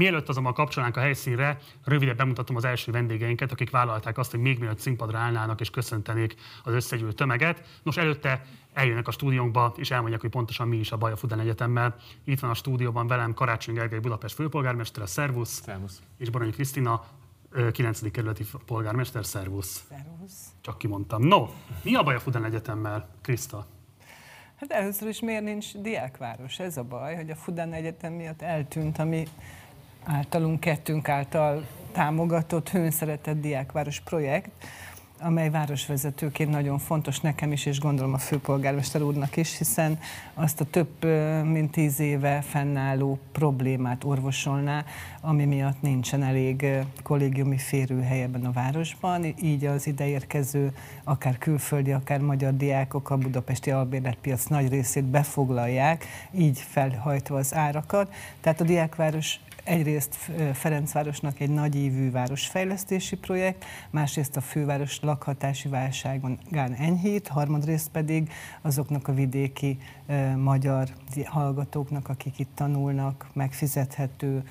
Mielőtt azonban kapcsolnánk a helyszínre, röviden bemutatom az első vendégeinket, akik vállalták azt, hogy még mielőtt színpadra állnának és köszöntenék az összegyűlt tömeget. Nos, előtte eljönnek a stúdiónkba, és elmondják, hogy pontosan mi is a baj a Fudán Egyetemmel. Itt van a stúdióban velem Karácsony Gergely Budapest főpolgármester, Szervusz, Szervusz. és Baranyi Krisztina, 9. kerületi polgármester, Szervusz. Szervusz. Csak kimondtam. No, mi a baj a Fudán Egyetemmel, Kriszta? Hát először is miért nincs diákváros? Ez a baj, hogy a Fudán Egyetem miatt eltűnt, ami általunk, kettőnk által támogatott, hőnszeretett diákváros projekt, amely városvezetőként nagyon fontos nekem is, és gondolom a főpolgármester úrnak is, hiszen azt a több mint tíz éve fennálló problémát orvosolná, ami miatt nincsen elég kollégiumi férőhely ebben a városban, így az ideérkező akár külföldi, akár magyar diákok a budapesti albérletpiac nagy részét befoglalják, így felhajtva az árakat. Tehát a diákváros egyrészt Ferencvárosnak egy nagyívű városfejlesztési projekt, másrészt a főváros lakhatási válságon enyhít, harmadrészt pedig azoknak a vidéki magyar hallgatóknak, akik itt tanulnak, megfizethető,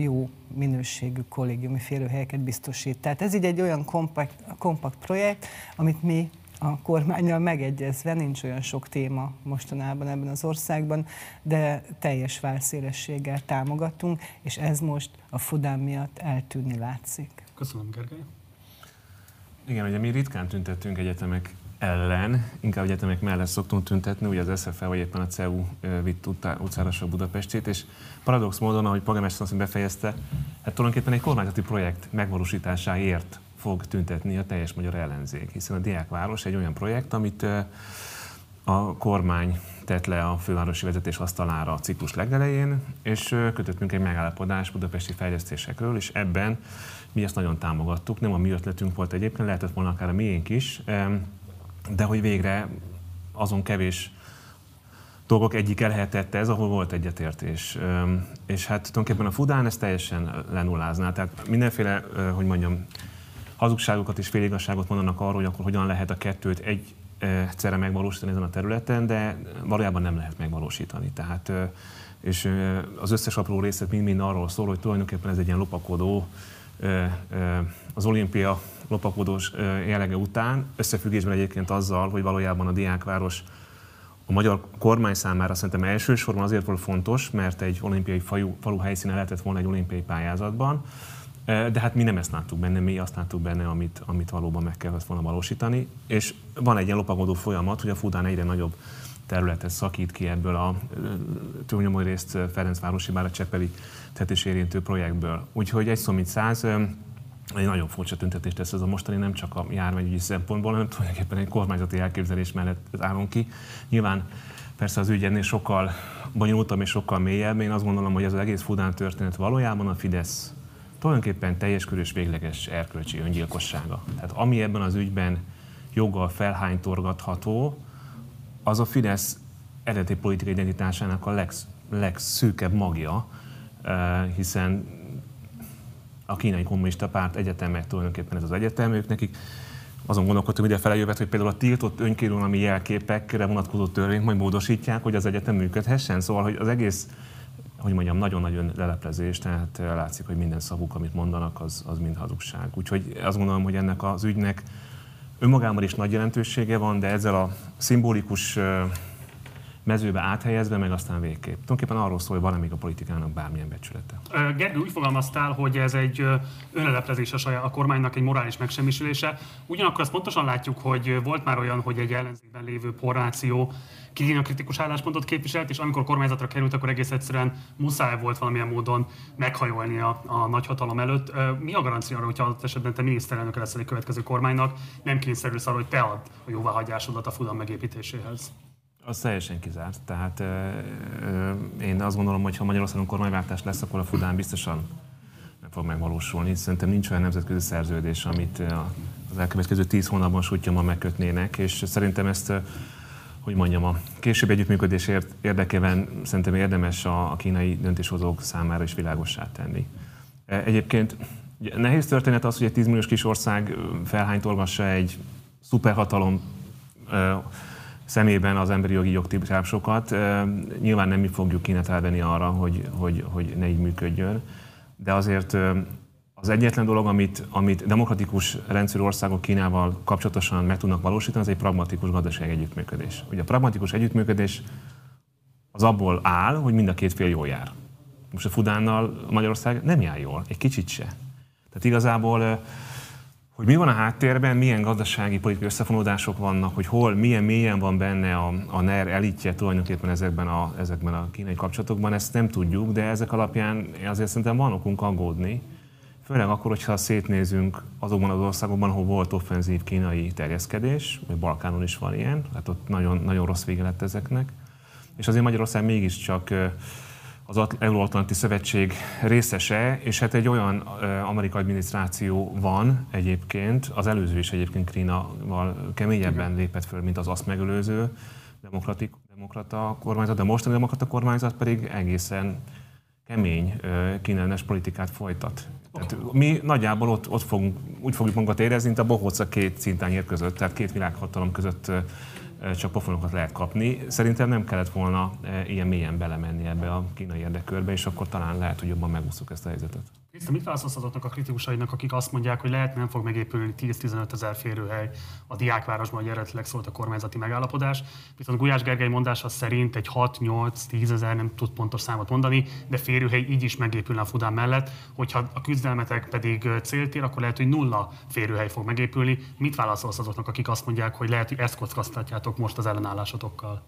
jó minőségű kollégiumi férőhelyeket biztosít. Tehát ez így egy olyan kompakt, kompakt projekt, amit mi a kormányjal megegyezve, nincs olyan sok téma mostanában ebben az országban, de teljes válszélességgel támogatunk, és ez most a Fudán miatt eltűnni látszik. Köszönöm, Gergely. Igen, ugye mi ritkán tüntettünk egyetemek ellen, inkább egyetemek mellett szoktunk tüntetni, ugye az SFE vagy éppen a CEU vitt utcára sok Budapestét, és paradox módon, ahogy polgármester azt befejezte, hát tulajdonképpen egy kormányzati projekt megvalósításáért fog tüntetni a teljes magyar ellenzék, hiszen a Diákváros egy olyan projekt, amit a kormány tett le a fővárosi vezetés asztalára a ciklus legelején, és kötöttünk egy megállapodást budapesti fejlesztésekről, és ebben mi ezt nagyon támogattuk. Nem a mi ötletünk volt egyébként, lehetett volna akár a miénk is, de hogy végre azon kevés dolgok egyik elhetette ez, ahol volt egyetértés. És hát tulajdonképpen a Fudán ezt teljesen lenullázná. Tehát mindenféle, hogy mondjam, hazugságokat és féligasságot mondanak arról, hogy akkor hogyan lehet a kettőt egy egyszerre megvalósítani ezen a területen, de valójában nem lehet megvalósítani. Tehát, és az összes apró részlet mind-mind arról szól, hogy tulajdonképpen ez egy ilyen lopakodó, az olimpia lopakodós jellege után, összefüggésben egyébként azzal, hogy valójában a diákváros a magyar kormány számára szerintem elsősorban azért volt fontos, mert egy olimpiai falu, helyszíne lehetett volna egy olimpiai pályázatban, de hát mi nem ezt láttuk benne, mi azt láttuk benne, amit, amit valóban meg kellett volna valósítani. És van egy ilyen lopagodó folyamat, hogy a Fudán egyre nagyobb területet szakít ki ebből a túlnyomó részt Ferencvárosi, bár a Csepeli tetés érintő projektből. Úgyhogy egy szó mint száz, egy nagyon furcsa tüntetést tesz ez a mostani, nem csak a járványügyi szempontból, hanem tulajdonképpen egy kormányzati elképzelés mellett állunk ki. Nyilván persze az ügy ennél sokkal bonyolultabb és sokkal mélyebb. Én azt gondolom, hogy ez az egész Fudán történet valójában a Fidesz tulajdonképpen teljes körös végleges erkölcsi öngyilkossága. Tehát ami ebben az ügyben joggal felhánytorgatható, az a Fidesz eredeti politikai identitásának a legsz, legszűkebb magja, hiszen a kínai kommunista párt egyetemek tulajdonképpen ez az egyetem, ők nekik azon gondolkodtunk ide felejövet, hogy például a tiltott önkérőnami jelképekre vonatkozó törvényt majd módosítják, hogy az egyetem működhessen. Szóval, hogy az egész hogy mondjam, nagyon-nagyon leleplezés, tehát eh, látszik, hogy minden szavuk, amit mondanak, az, az mind hazugság. Úgyhogy azt gondolom, hogy ennek az ügynek önmagában is nagy jelentősége van, de ezzel a szimbolikus mezőbe áthelyezve, meg aztán végképp. Tulajdonképpen arról szól, hogy van még a politikának bármilyen becsülete. Gergő, úgy fogalmaztál, hogy ez egy önleleplezés a, saját, a kormánynak egy morális megsemmisülése. Ugyanakkor azt pontosan látjuk, hogy volt már olyan, hogy egy ellenzékben lévő porráció a kritikus álláspontot képviselt, és amikor kormányzatra került, akkor egész egyszerűen muszáj volt valamilyen módon meghajolni a, a nagyhatalom előtt. Mi a garancia arra, hogyha adott esetben te miniszterelnök leszel egy következő kormánynak, nem kényszerülsz arra, hogy te add a jóváhagyásodat a Fudan megépítéséhez? Az teljesen kizárt. Tehát ö, én azt gondolom, hogy ha Magyarországon kormányváltás lesz, akkor a Fudán biztosan nem fog megvalósulni. Szerintem nincs olyan nemzetközi szerződés, amit az elkövetkező tíz hónapban sújtja megkötnének, és szerintem ezt hogy mondjam, a később együttműködés érdekében szerintem érdemes a, kínai döntéshozók számára is világossá tenni. E, egyébként nehéz történet az, hogy egy 10 milliós kis ország felhánytolgassa egy szuperhatalom szemében az emberi jogi jogtipásokat. Nyilván nem mi fogjuk Kínát arra, hogy, hogy, hogy ne így működjön. de azért az egyetlen dolog, amit, amit demokratikus rendszerű országok Kínával kapcsolatosan meg tudnak valósítani, az egy pragmatikus gazdasági együttműködés. Ugye a pragmatikus együttműködés az abból áll, hogy mind a két fél jól jár. Most a Fudánnal Magyarország nem jár jól, egy kicsit se. Tehát igazából, hogy mi van a háttérben, milyen gazdasági politikai összefonódások vannak, hogy hol, milyen mélyen van benne a, a NER elitje tulajdonképpen ezekben a, ezekben a kínai kapcsolatokban, ezt nem tudjuk, de ezek alapján azért szerintem van okunk aggódni. Főleg akkor, hogyha szétnézünk azokban az országokban, ahol volt offenzív kínai terjeszkedés, vagy Balkánon is van ilyen, hát ott nagyon, nagyon rossz vége lett ezeknek. És azért Magyarország mégiscsak az Euróatlanti Szövetség részese, és hát egy olyan amerikai adminisztráció van egyébként, az előző is egyébként Krínaval keményebben lépett föl, mint az azt megelőző demokratik, demokrata kormányzat, de mostani demokrata kormányzat pedig egészen kemény kínellenes politikát folytat. Tehát mi nagyjából ott, ott fogunk, úgy fogjuk magunkat érezni, mint a bohóca két szintányér között, tehát két világhatalom között csak pofonokat lehet kapni. Szerintem nem kellett volna ilyen mélyen belemenni ebbe a kínai érdekörbe, és akkor talán lehet, hogy jobban megúszuk ezt a helyzetet. Kriszta, mit válaszolsz azoknak a kritikusainak, akik azt mondják, hogy lehet nem fog megépülni 10-15 ezer férőhely a diákvárosban, hogy eredetileg szólt a kormányzati megállapodás. Viszont Gulyás Gergely mondása szerint egy 6-8-10 ezer, nem tud pontos számot mondani, de férőhely így is megépülne a Fudán mellett. Hogyha a küzdelmetek pedig céltér, akkor lehet, hogy nulla férőhely fog megépülni. Mit válaszolsz azoknak, akik azt mondják, hogy lehet, hogy ezt kockáztatjátok most az ellenállásotokkal?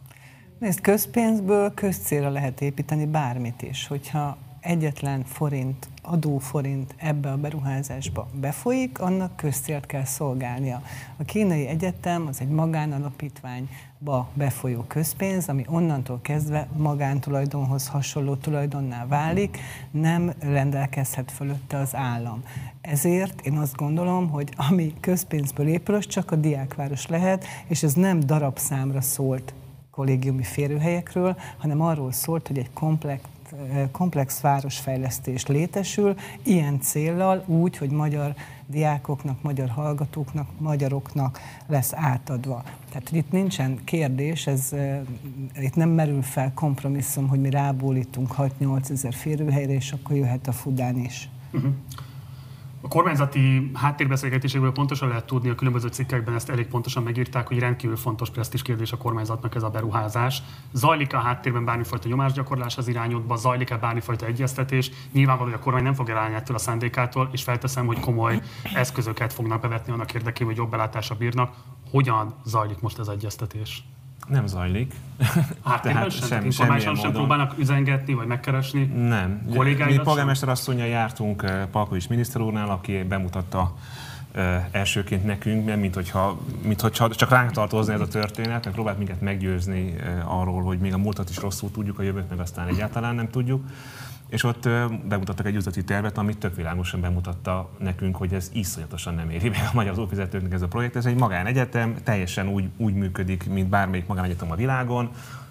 Nézd, közpénzből közcélra lehet építeni bármit is. Hogyha egyetlen forint, adóforint ebbe a beruházásba befolyik, annak közcélt kell szolgálnia. A kínai egyetem az egy magánalapítványba befolyó közpénz, ami onnantól kezdve magántulajdonhoz hasonló tulajdonná válik, nem rendelkezhet fölötte az állam. Ezért én azt gondolom, hogy ami közpénzből épül, az csak a diákváros lehet, és ez nem darabszámra szólt kollégiumi férőhelyekről, hanem arról szólt, hogy egy komplex komplex városfejlesztés létesül, ilyen céllal úgy, hogy magyar diákoknak, magyar hallgatóknak, magyaroknak lesz átadva. Tehát itt nincsen kérdés, ez, itt nem merül fel kompromisszum, hogy mi rábólítunk 6-8 ezer férőhelyre, és akkor jöhet a Fudán is. Uh-huh. A kormányzati háttérbeszélgetésekből pontosan lehet tudni, a különböző cikkekben ezt elég pontosan megírták, hogy rendkívül fontos presztis kérdés a kormányzatnak ez a beruházás. Zajlik a háttérben bármifajta nyomásgyakorlás az irányodba, zajlik-e bármifajta egyeztetés? Nyilvánvaló, hogy a kormány nem fog elállni ettől a szándékától, és felteszem, hogy komoly eszközöket fognak bevetni annak érdekében, hogy jobb belátása bírnak. Hogyan zajlik most ez egyeztetés? Nem zajlik. Hát Tehát sem, sem, informálisan sem próbálnak üzengetni, vagy megkeresni? Nem. Mi polgármester asszonyjal jártunk eh, Palkovics miniszter úrnál, aki bemutatta uh, elsőként nekünk, nem mint hogyha, mint hogyha csak ránk tartozni ez a történet, meg próbált minket meggyőzni uh, arról, hogy még a múltat is rosszul tudjuk, a jövőt meg aztán egyáltalán nem tudjuk és ott bemutattak egy üzleti tervet, amit tök világosan bemutatta nekünk, hogy ez iszonyatosan nem éri meg a magyar adófizetőknek ez a projekt. Ez egy magánegyetem, teljesen úgy, úgy működik, mint bármelyik magánegyetem a világon,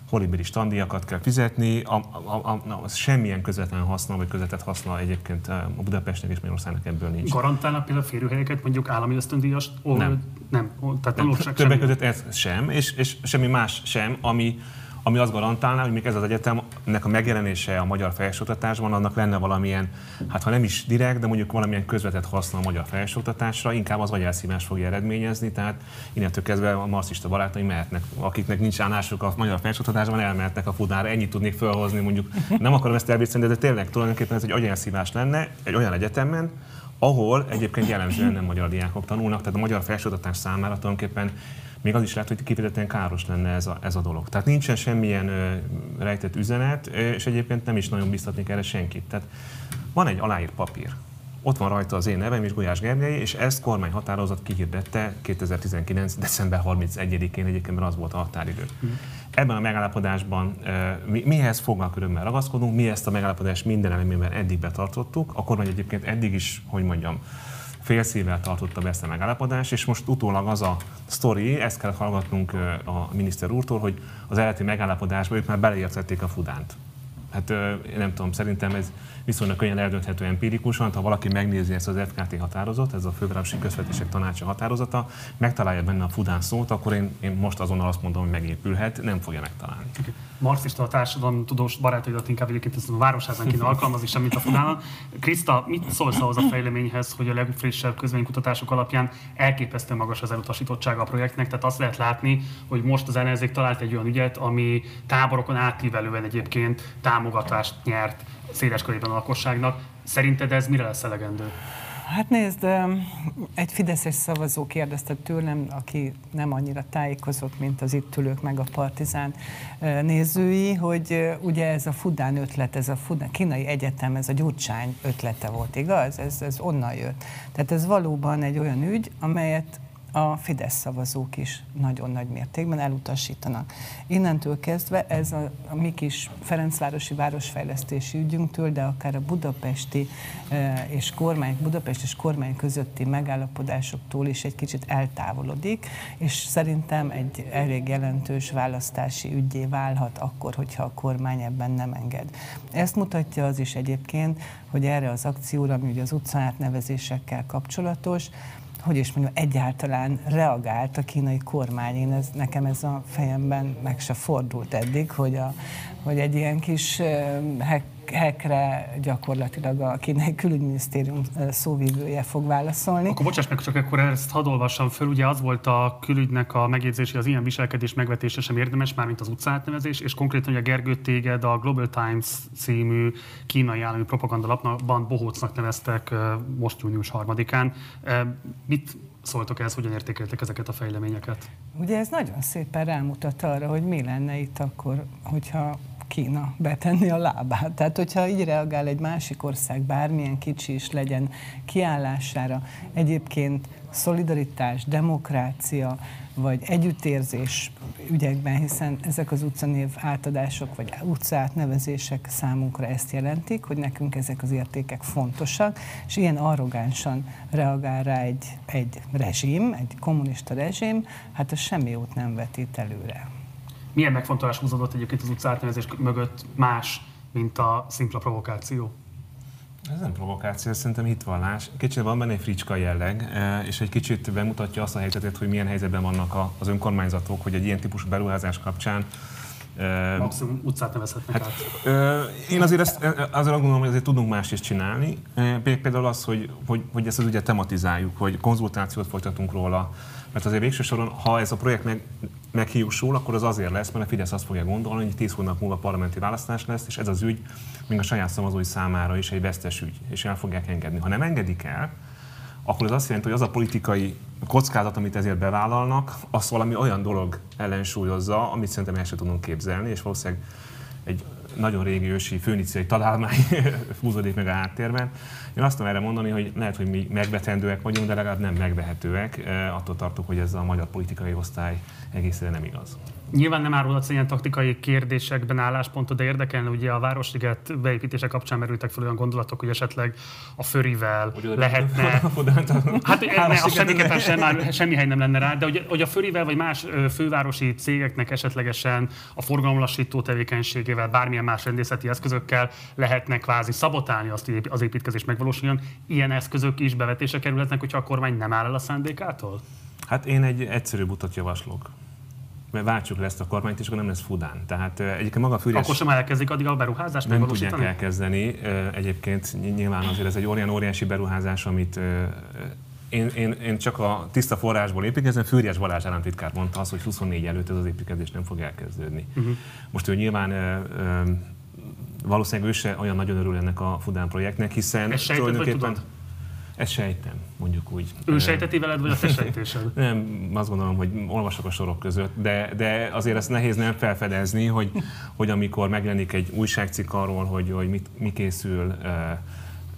horribilis tandíjakat kell fizetni, a, a, a, a, semmilyen közvetlen haszna vagy közvetett haszna egyébként a Budapestnek és Magyarországnak ebből nincs. Garantálnak például férőhelyeket mondjuk állami ösztöndíjas? Nem. Nem. Tehát nem. Többek között ez sem, és, és semmi más sem, ami, ami azt garantálná, hogy még ez az egyetemnek a megjelenése a magyar felsőoktatásban, annak lenne valamilyen, hát ha nem is direkt, de mondjuk valamilyen közvetett haszna a magyar felsőoktatásra, inkább az agyelszívás fogja eredményezni, tehát innentől kezdve a marxista barátai mehetnek, akiknek nincs állásuk a magyar felsőoktatásban, elmehetnek a fudára, ennyit tudnék felhozni, mondjuk nem akarom ezt elvicceni, de tényleg tulajdonképpen ez egy agyelszívás lenne egy olyan egyetemen, ahol egyébként jellemzően nem magyar diákok tanulnak, tehát a magyar felsőoktatás számára tulajdonképpen még az is lehet, hogy kifejezetten káros lenne ez a, ez a dolog. Tehát nincsen semmilyen ö, rejtett üzenet, és egyébként nem is nagyon biztatnék erre senkit. Tehát van egy aláírt papír, ott van rajta az én nevem és Gulyás Gergely, és ezt kormány határozat kihirdette 2019. december 31-én, egyébként mert az volt a határidő. Mm. Ebben a megállapodásban mi, mihez fognak örömmel ragaszkodunk, mi ezt a megállapodást minden elemében eddig betartottuk, a kormány egyébként eddig is, hogy mondjam, félszívvel tartotta be ezt a megállapodást, és most utólag az a sztori, ezt kell hallgatnunk a miniszter úrtól, hogy az eredeti megállapodásban ők már beleértették a Fudánt. Hát nem tudom, szerintem ez viszonylag könnyen eldönthető empirikusan, ha valaki megnézi ezt az FKT határozat, ez a Fővárosi Közvetések Tanácsa határozata, megtalálja benne a Fudán szót, akkor én, én most azonnal azt mondom, hogy megépülhet, nem fogja megtalálni. Okay. Marxista a társadalom tudós barátaidat inkább egyébként ezt a városházán kéne alkalmazni, semmit a Fudánon. Krista, mit szólsz ahhoz a fejleményhez, hogy a legfrissebb közvénykutatások alapján elképesztő magas az elutasítottsága a projektnek, tehát azt lehet látni, hogy most az ellenzék talált egy olyan ügyet, ami táborokon átívelően egyébként támogatást nyert széles körében a lakosságnak. Szerinted ez mire lesz elegendő? Hát nézd, egy fideszes szavazó kérdezte tőlem, aki nem annyira tájékozott, mint az itt ülők meg a partizán nézői, hogy ugye ez a Fudán ötlet, ez a Fudán, kínai egyetem, ez a Gyurcsány ötlete volt, igaz? Ez, ez onnan jött. Tehát ez valóban egy olyan ügy, amelyet a Fidesz szavazók is nagyon nagy mértékben elutasítanak. Innentől kezdve ez a, a mi kis Ferencvárosi városfejlesztési ügyünktől, de akár a budapesti e, és kormány, Budapest és kormány közötti megállapodásoktól is egy kicsit eltávolodik, és szerintem egy elég jelentős választási ügyé válhat akkor, hogyha a kormány ebben nem enged. Ezt mutatja az is egyébként, hogy erre az akcióra, ami ugye az utcaátnevezésekkel kapcsolatos, hogy is mondjam, egyáltalán reagált a kínai kormány. Én ez, nekem ez a fejemben meg se fordult eddig, hogy, a, hogy egy ilyen kis hack hekre gyakorlatilag a külügyminisztérium szóvívője fog válaszolni. Akkor bocsáss meg, csak akkor ezt hadd olvassam föl. Ugye az volt a külügynek a megjegyzés, hogy az ilyen viselkedés megvetése sem érdemes, mármint az utcátnevezés, és konkrétan, a Gergő téged a Global Times című kínai állami propagandalapban bohócnak neveztek most június harmadikán. Mit szóltok ehhez, hogyan értékeltek ezeket a fejleményeket? Ugye ez nagyon szépen rámutat arra, hogy mi lenne itt akkor, hogyha Kína betenni a lábát. Tehát, hogyha így reagál egy másik ország, bármilyen kicsi is legyen kiállására, egyébként szolidaritás, demokrácia, vagy együttérzés ügyekben, hiszen ezek az utcanév átadások, vagy utcaátnevezések számunkra ezt jelentik, hogy nekünk ezek az értékek fontosak, és ilyen arrogánsan reagál rá egy, egy rezsim, egy kommunista rezsim, hát az semmi jót nem vetít előre milyen megfontolás húzódott egyébként az utcátnevezés mögött más, mint a szimpla provokáció? Ez nem provokáció, szerintem hitvallás. Kicsit van benne egy fricska jelleg, eh, és egy kicsit bemutatja azt a helyzetet, hogy milyen helyzetben vannak az önkormányzatok, hogy egy ilyen típusú beruházás kapcsán eh, Maximum utcát nevezhetnek hát, át. Ö, én azért, ezt, azért gondolom, hogy azért tudunk más is csinálni. Eh, például az, hogy, hogy, hogy ezt az ügyet tematizáljuk, hogy konzultációt folytatunk róla, mert azért végső soron, ha ez a projekt meg, meghiúsul, akkor az azért lesz, mert a Fidesz azt fogja gondolni, hogy 10 hónap múlva parlamenti választás lesz, és ez az ügy még a saját szavazói számára is egy vesztes ügy, és el fogják engedni. Ha nem engedik el, akkor az azt jelenti, hogy az a politikai kockázat, amit ezért bevállalnak, az valami olyan dolog ellensúlyozza, amit szerintem el sem tudunk képzelni, és valószínűleg egy nagyon régi ősi főniciai találmány fúzódik meg a háttérben. Én azt tudom erre mondani, hogy lehet, hogy mi megvetendőek vagyunk, de legalább nem megvehetőek. Attól tartok, hogy ez a magyar politikai osztály egészen nem igaz. Nyilván nem árulhatsz ilyen taktikai kérdésekben álláspontot, de érdekelne, ugye a Városliget beépítése kapcsán merültek fel olyan gondolatok, hogy esetleg a förivel hogy lehetne... hát ne, semmiképpen sem, már semmi hely nem lenne rá, de hogy, hogy a förivel vagy más fővárosi cégeknek esetlegesen a forgalomlassító tevékenységével, bármilyen más rendészeti eszközökkel lehetne kvázi szabotálni azt, az építkezés megvalósuljon. Ilyen eszközök is bevetése kerülhetnek, hogyha a kormány nem áll el a szándékától? Hát én egy egyszerű utat javaslok mert váltsuk le ezt a kormányt, és akkor nem lesz Fudán. Tehát egyébként maga a Fűrjes... Akkor sem elkezdik addig a beruházást Nem tudják elkezdeni. Egyébként nyilván azért ez egy olyan óriási beruházás, amit én, én, én csak a tiszta forrásból építkezem. Fűrjes Balázs államtitkár mondta azt, hogy 24 előtt ez az építkezés nem fog elkezdődni. Uh-huh. Most ő nyilván valószínűleg ő se olyan nagyon örül ennek a Fudán projektnek, hiszen Ezt tulajdonképpen... Ezt sejtem, mondjuk úgy. Ő sejteti veled, vagy a te sejtésed? nem, azt gondolom, hogy olvasok a sorok között, de, de azért ezt nehéz nem felfedezni, hogy, hogy amikor megjelenik egy újságcikk arról, hogy, hogy mit, mi készül, uh,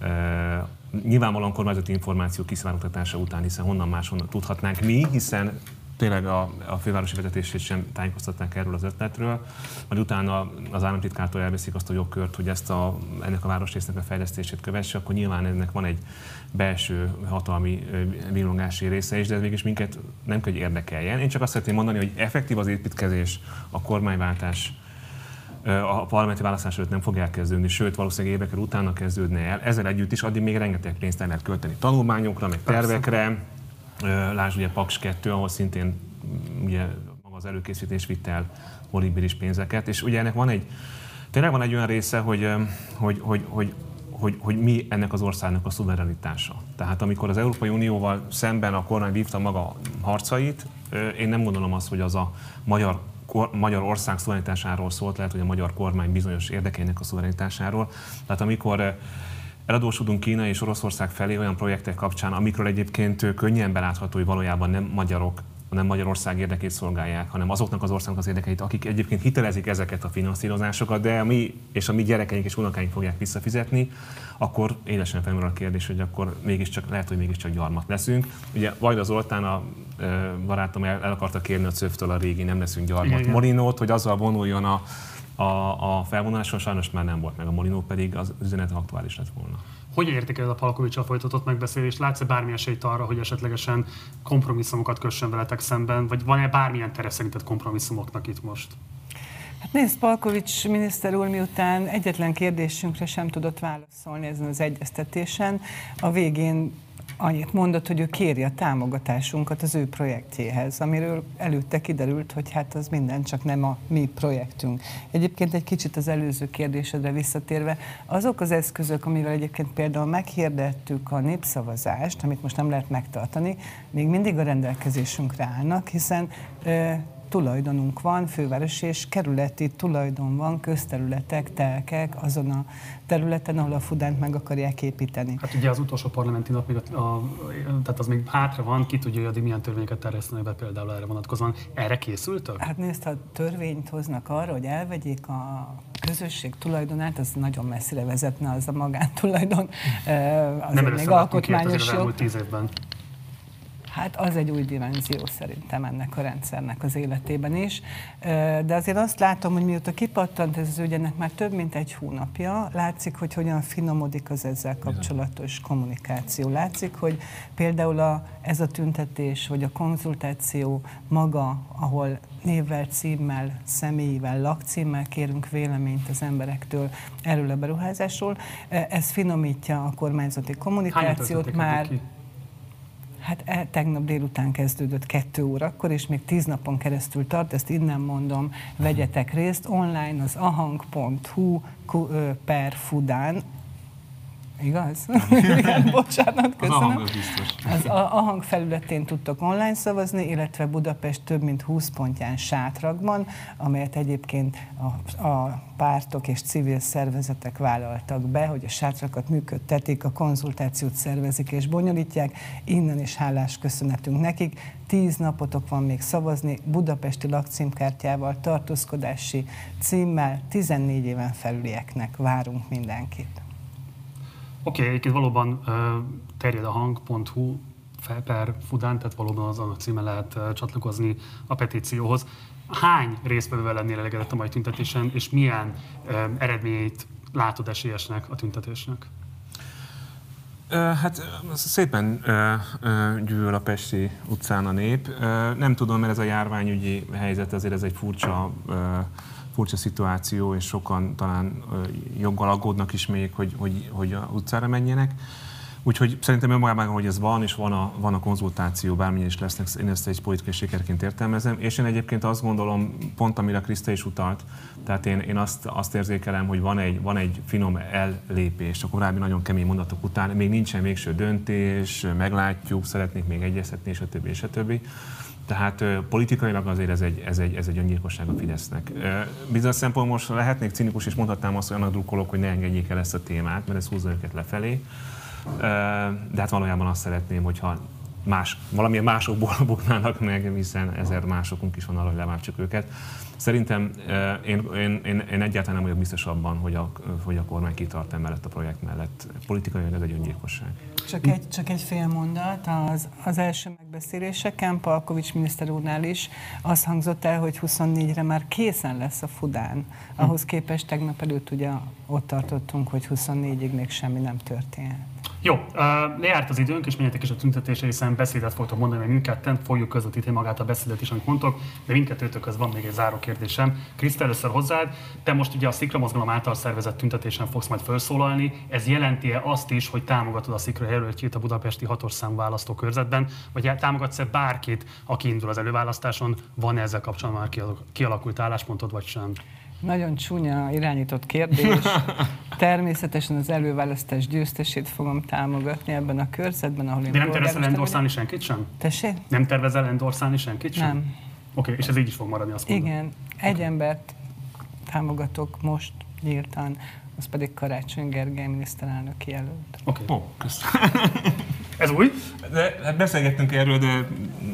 uh, nyilvánvalóan kormányzati információ kiszivárogtatása után, hiszen honnan máshonnan tudhatnánk mi, hiszen tényleg a, a fővárosi vezetését sem tájékoztatták erről az ötletről, majd utána az államtitkártól elveszik azt a jogkört, hogy ezt a, ennek a városrésznek a fejlesztését kövesse, akkor nyilván ennek van egy belső hatalmi villongási része is, de ez mégis minket nem kell, hogy érdekeljen. Én csak azt szeretném mondani, hogy effektív az építkezés, a kormányváltás a parlamenti választás előtt nem fog elkezdődni, sőt valószínűleg évekkel utána kezdődne el. Ezzel együtt is addig még rengeteg pénzt el lehet költeni tanulmányokra, meg tervekre. Lásd ugye Paks 2, ahol szintén mm, ugye maga az előkészítés vitt el olibiris pénzeket, és ugye ennek van egy, tényleg van egy olyan része, hogy, hogy, hogy, hogy hogy, hogy mi ennek az országnak a szuverenitása. Tehát amikor az Európai Unióval szemben a kormány vívta maga harcait, én nem gondolom azt, hogy az a magyar Magyarország szuverenitásáról szólt, lehet, hogy a magyar kormány bizonyos érdekeinek a szuverenitásáról. Tehát amikor eladósodunk Kína és Oroszország felé olyan projektek kapcsán, amikről egyébként könnyen belátható, hogy valójában nem magyarok nem Magyarország érdekét szolgálják, hanem azoknak az országnak az érdekeit, akik egyébként hitelezik ezeket a finanszírozásokat, de mi és a mi gyerekeink és unokáink fogják visszafizetni, akkor élesen felmerül a kérdés, hogy akkor mégiscsak, lehet, hogy mégiscsak gyarmat leszünk. Ugye Vajda Zoltán, a barátom el, el akarta kérni a cöftől a régi nem leszünk gyarmat Igen, Molinót, hogy azzal vonuljon a, a, a felvonuláson, sajnos már nem volt meg a Molinó, pedig az üzenet aktuális lett volna. Hogy értékeled a Palkovicsal folytatott megbeszélést? Látsz-e bármi esélyt arra, hogy esetlegesen kompromisszumokat kössön veletek szemben, vagy van-e bármilyen tere szerinted kompromisszumoknak itt most? Hát nézd, Palkovics miniszter úr miután egyetlen kérdésünkre sem tudott válaszolni ezen az egyeztetésen, a végén annyit mondott, hogy ő kéri a támogatásunkat az ő projektjéhez, amiről előtte kiderült, hogy hát az minden csak nem a mi projektünk. Egyébként egy kicsit az előző kérdésedre visszatérve, azok az eszközök, amivel egyébként például meghirdettük a népszavazást, amit most nem lehet megtartani, még mindig a rendelkezésünkre állnak, hiszen tulajdonunk van, fővárosi és kerületi tulajdon van, közterületek, telkek azon a területen, ahol a Fudánt meg akarják építeni. Hát ugye az utolsó parlamenti nap még a, a, tehát az még hátra van, ki tudja, hogy milyen törvényeket terjesztenek be például erre vonatkozóan. Erre készültök? Hát nézd, ha törvényt hoznak arra, hogy elvegyék a közösség tulajdonát, az nagyon messzire vezetne az a magántulajdon. Az Nem még alkotmányos jog. tíz évben. Hát az egy új dimenzió szerintem ennek a rendszernek az életében is. De azért azt látom, hogy mióta kipattant ez az ügy, ennek már több mint egy hónapja, látszik, hogy hogyan finomodik az ezzel kapcsolatos kommunikáció. Látszik, hogy például a, ez a tüntetés, vagy a konzultáció maga, ahol névvel, címmel, személyével, lakcímmel kérünk véleményt az emberektől erről a beruházásról. Ez finomítja a kormányzati kommunikációt már. Ki? Hát e, tegnap délután kezdődött kettő órakor, és még tíz napon keresztül tart, ezt innen mondom, vegyetek részt online az ahang.hu per fudán, Igaz? Igen, bocsánat, köszönöm. Az, az a, hang felületén tudtok online szavazni, illetve Budapest több mint 20 pontján sátrakban, amelyet egyébként a, a pártok és civil szervezetek vállaltak be, hogy a sátrakat működtetik, a konzultációt szervezik és bonyolítják. Innen is hálás köszönetünk nekik. Tíz napotok van még szavazni, budapesti lakcímkártyával, tartózkodási címmel, 14 éven felülieknek várunk mindenkit. Oké, okay, egyébként valóban terjed a hang.hu per Fudán, tehát valóban az a címe lehet csatlakozni a petícióhoz. Hány résztvevővel lennél elégedett a mai tüntetésen, és milyen eredményeit látod esélyesnek a tüntetésnek? Hát szépen gyűlöl a Pesti utcán a nép. Nem tudom, mert ez a járványügyi helyzet azért ez egy furcsa furcsa szituáció, és sokan talán joggal aggódnak is még, hogy, hogy, hogy a utcára menjenek. Úgyhogy szerintem önmagában, hogy ez van, és van a, van a konzultáció, bármilyen is lesznek, én ezt egy politikai sikerként értelmezem, és én egyébként azt gondolom, pont amire Kriszta is utalt, tehát én, én azt, azt érzékelem, hogy van egy, van egy finom ellépés a korábbi nagyon kemény mondatok után, még nincsen végső döntés, meglátjuk, szeretnék még egyeztetni, és a többi, és a többi. Tehát politikailag azért ez egy, ez egy, ez egy öngyilkosság a Fidesznek. Bizonyos szempontból most lehetnék cinikus, és mondhatnám azt, hogy annak drukkolok, hogy ne engedjék el ezt a témát, mert ez húzza őket lefelé. De hát valójában azt szeretném, hogyha más, valamilyen másokból buknának meg, hiszen ezer másokunk is van arra, hogy leváltsuk őket. Szerintem én, én, én, én egyáltalán nem vagyok biztos abban, hogy a, hogy a kormány kitart emellett a projekt mellett. Politikai ez egy öngyilkosság. Csak egy, csak egy fél mondat. Az, az első megbeszéléseken Palkovics miniszter úrnál is az hangzott el, hogy 24-re már készen lesz a Fudán. Ahhoz képest tegnap előtt ugye ott tartottunk, hogy 24-ig még semmi nem történt. Jó, lejárt az időnk, és menjetek is a tüntetésre, hiszen beszédet fogtok mondani, mert mindketten fogjuk közvetíteni magát a beszédet is, amit mondtok, de mindkettőtök az van még egy záró kérdésem. Kriszta, először hozzád, te most ugye a Szikra mozgalom által szervezett tüntetésen fogsz majd felszólalni. Ez jelenti-e azt is, hogy támogatod a Szikra jelöltjét a budapesti hatos szám választókörzetben, vagy támogatsz-e bárkit, aki indul az előválasztáson? Van ezzel kapcsolatban már kialakult álláspontod, vagy sem? Nagyon csúnya irányított kérdés. Természetesen az előválasztás győztesét fogom támogatni ebben a körzetben, ahol én De nem tervezel endorszálni senkit sem? Tessék? Nem tervezel endorszálni senkit sem? Nem. Oké, okay, és ez így is fog maradni, azt mondom. Igen, egy okay. embert támogatok most nyíltan, az pedig Karácsony Gergely miniszterelnök jelölt. Oké. Okay. Oh, köszönöm. ez új? De, hát beszélgettünk erről, de,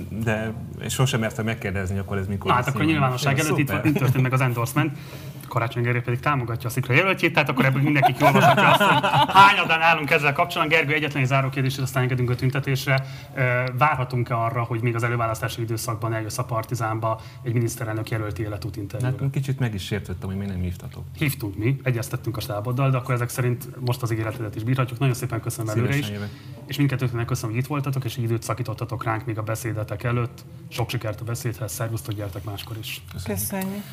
de sosem mertem megkérdezni, akkor ez mikor. Hát akkor nyilvánosság előtt itt, itt történt meg az endorsement. Karácsony Gergely pedig támogatja a szikra jelöltjét, tehát akkor ebből mindenki kiolvashatja azt, hogy hányadán állunk ezzel kapcsolatban. Gergő, egyetlen egy záró kérdés, és aztán engedünk a tüntetésre. Várhatunk-e arra, hogy még az előválasztási időszakban eljössz a Partizánba egy miniszterelnök jelölti életút interjúra? Hát kicsit meg is sértettem, hogy még nem hívtatok. Hívtunk mi, egyeztettünk a stáboddal, de akkor ezek szerint most az ígéretedet is bírhatjuk. Nagyon szépen köszönöm előre is. Jövök. És mindkettőtnek köszönöm, hogy itt voltatok, és időt szakítottatok ránk még a beszédetek előtt. Sok sikert a beszédhez, szervusztok, gyertek máskor is. Köszönjük. Köszönjük.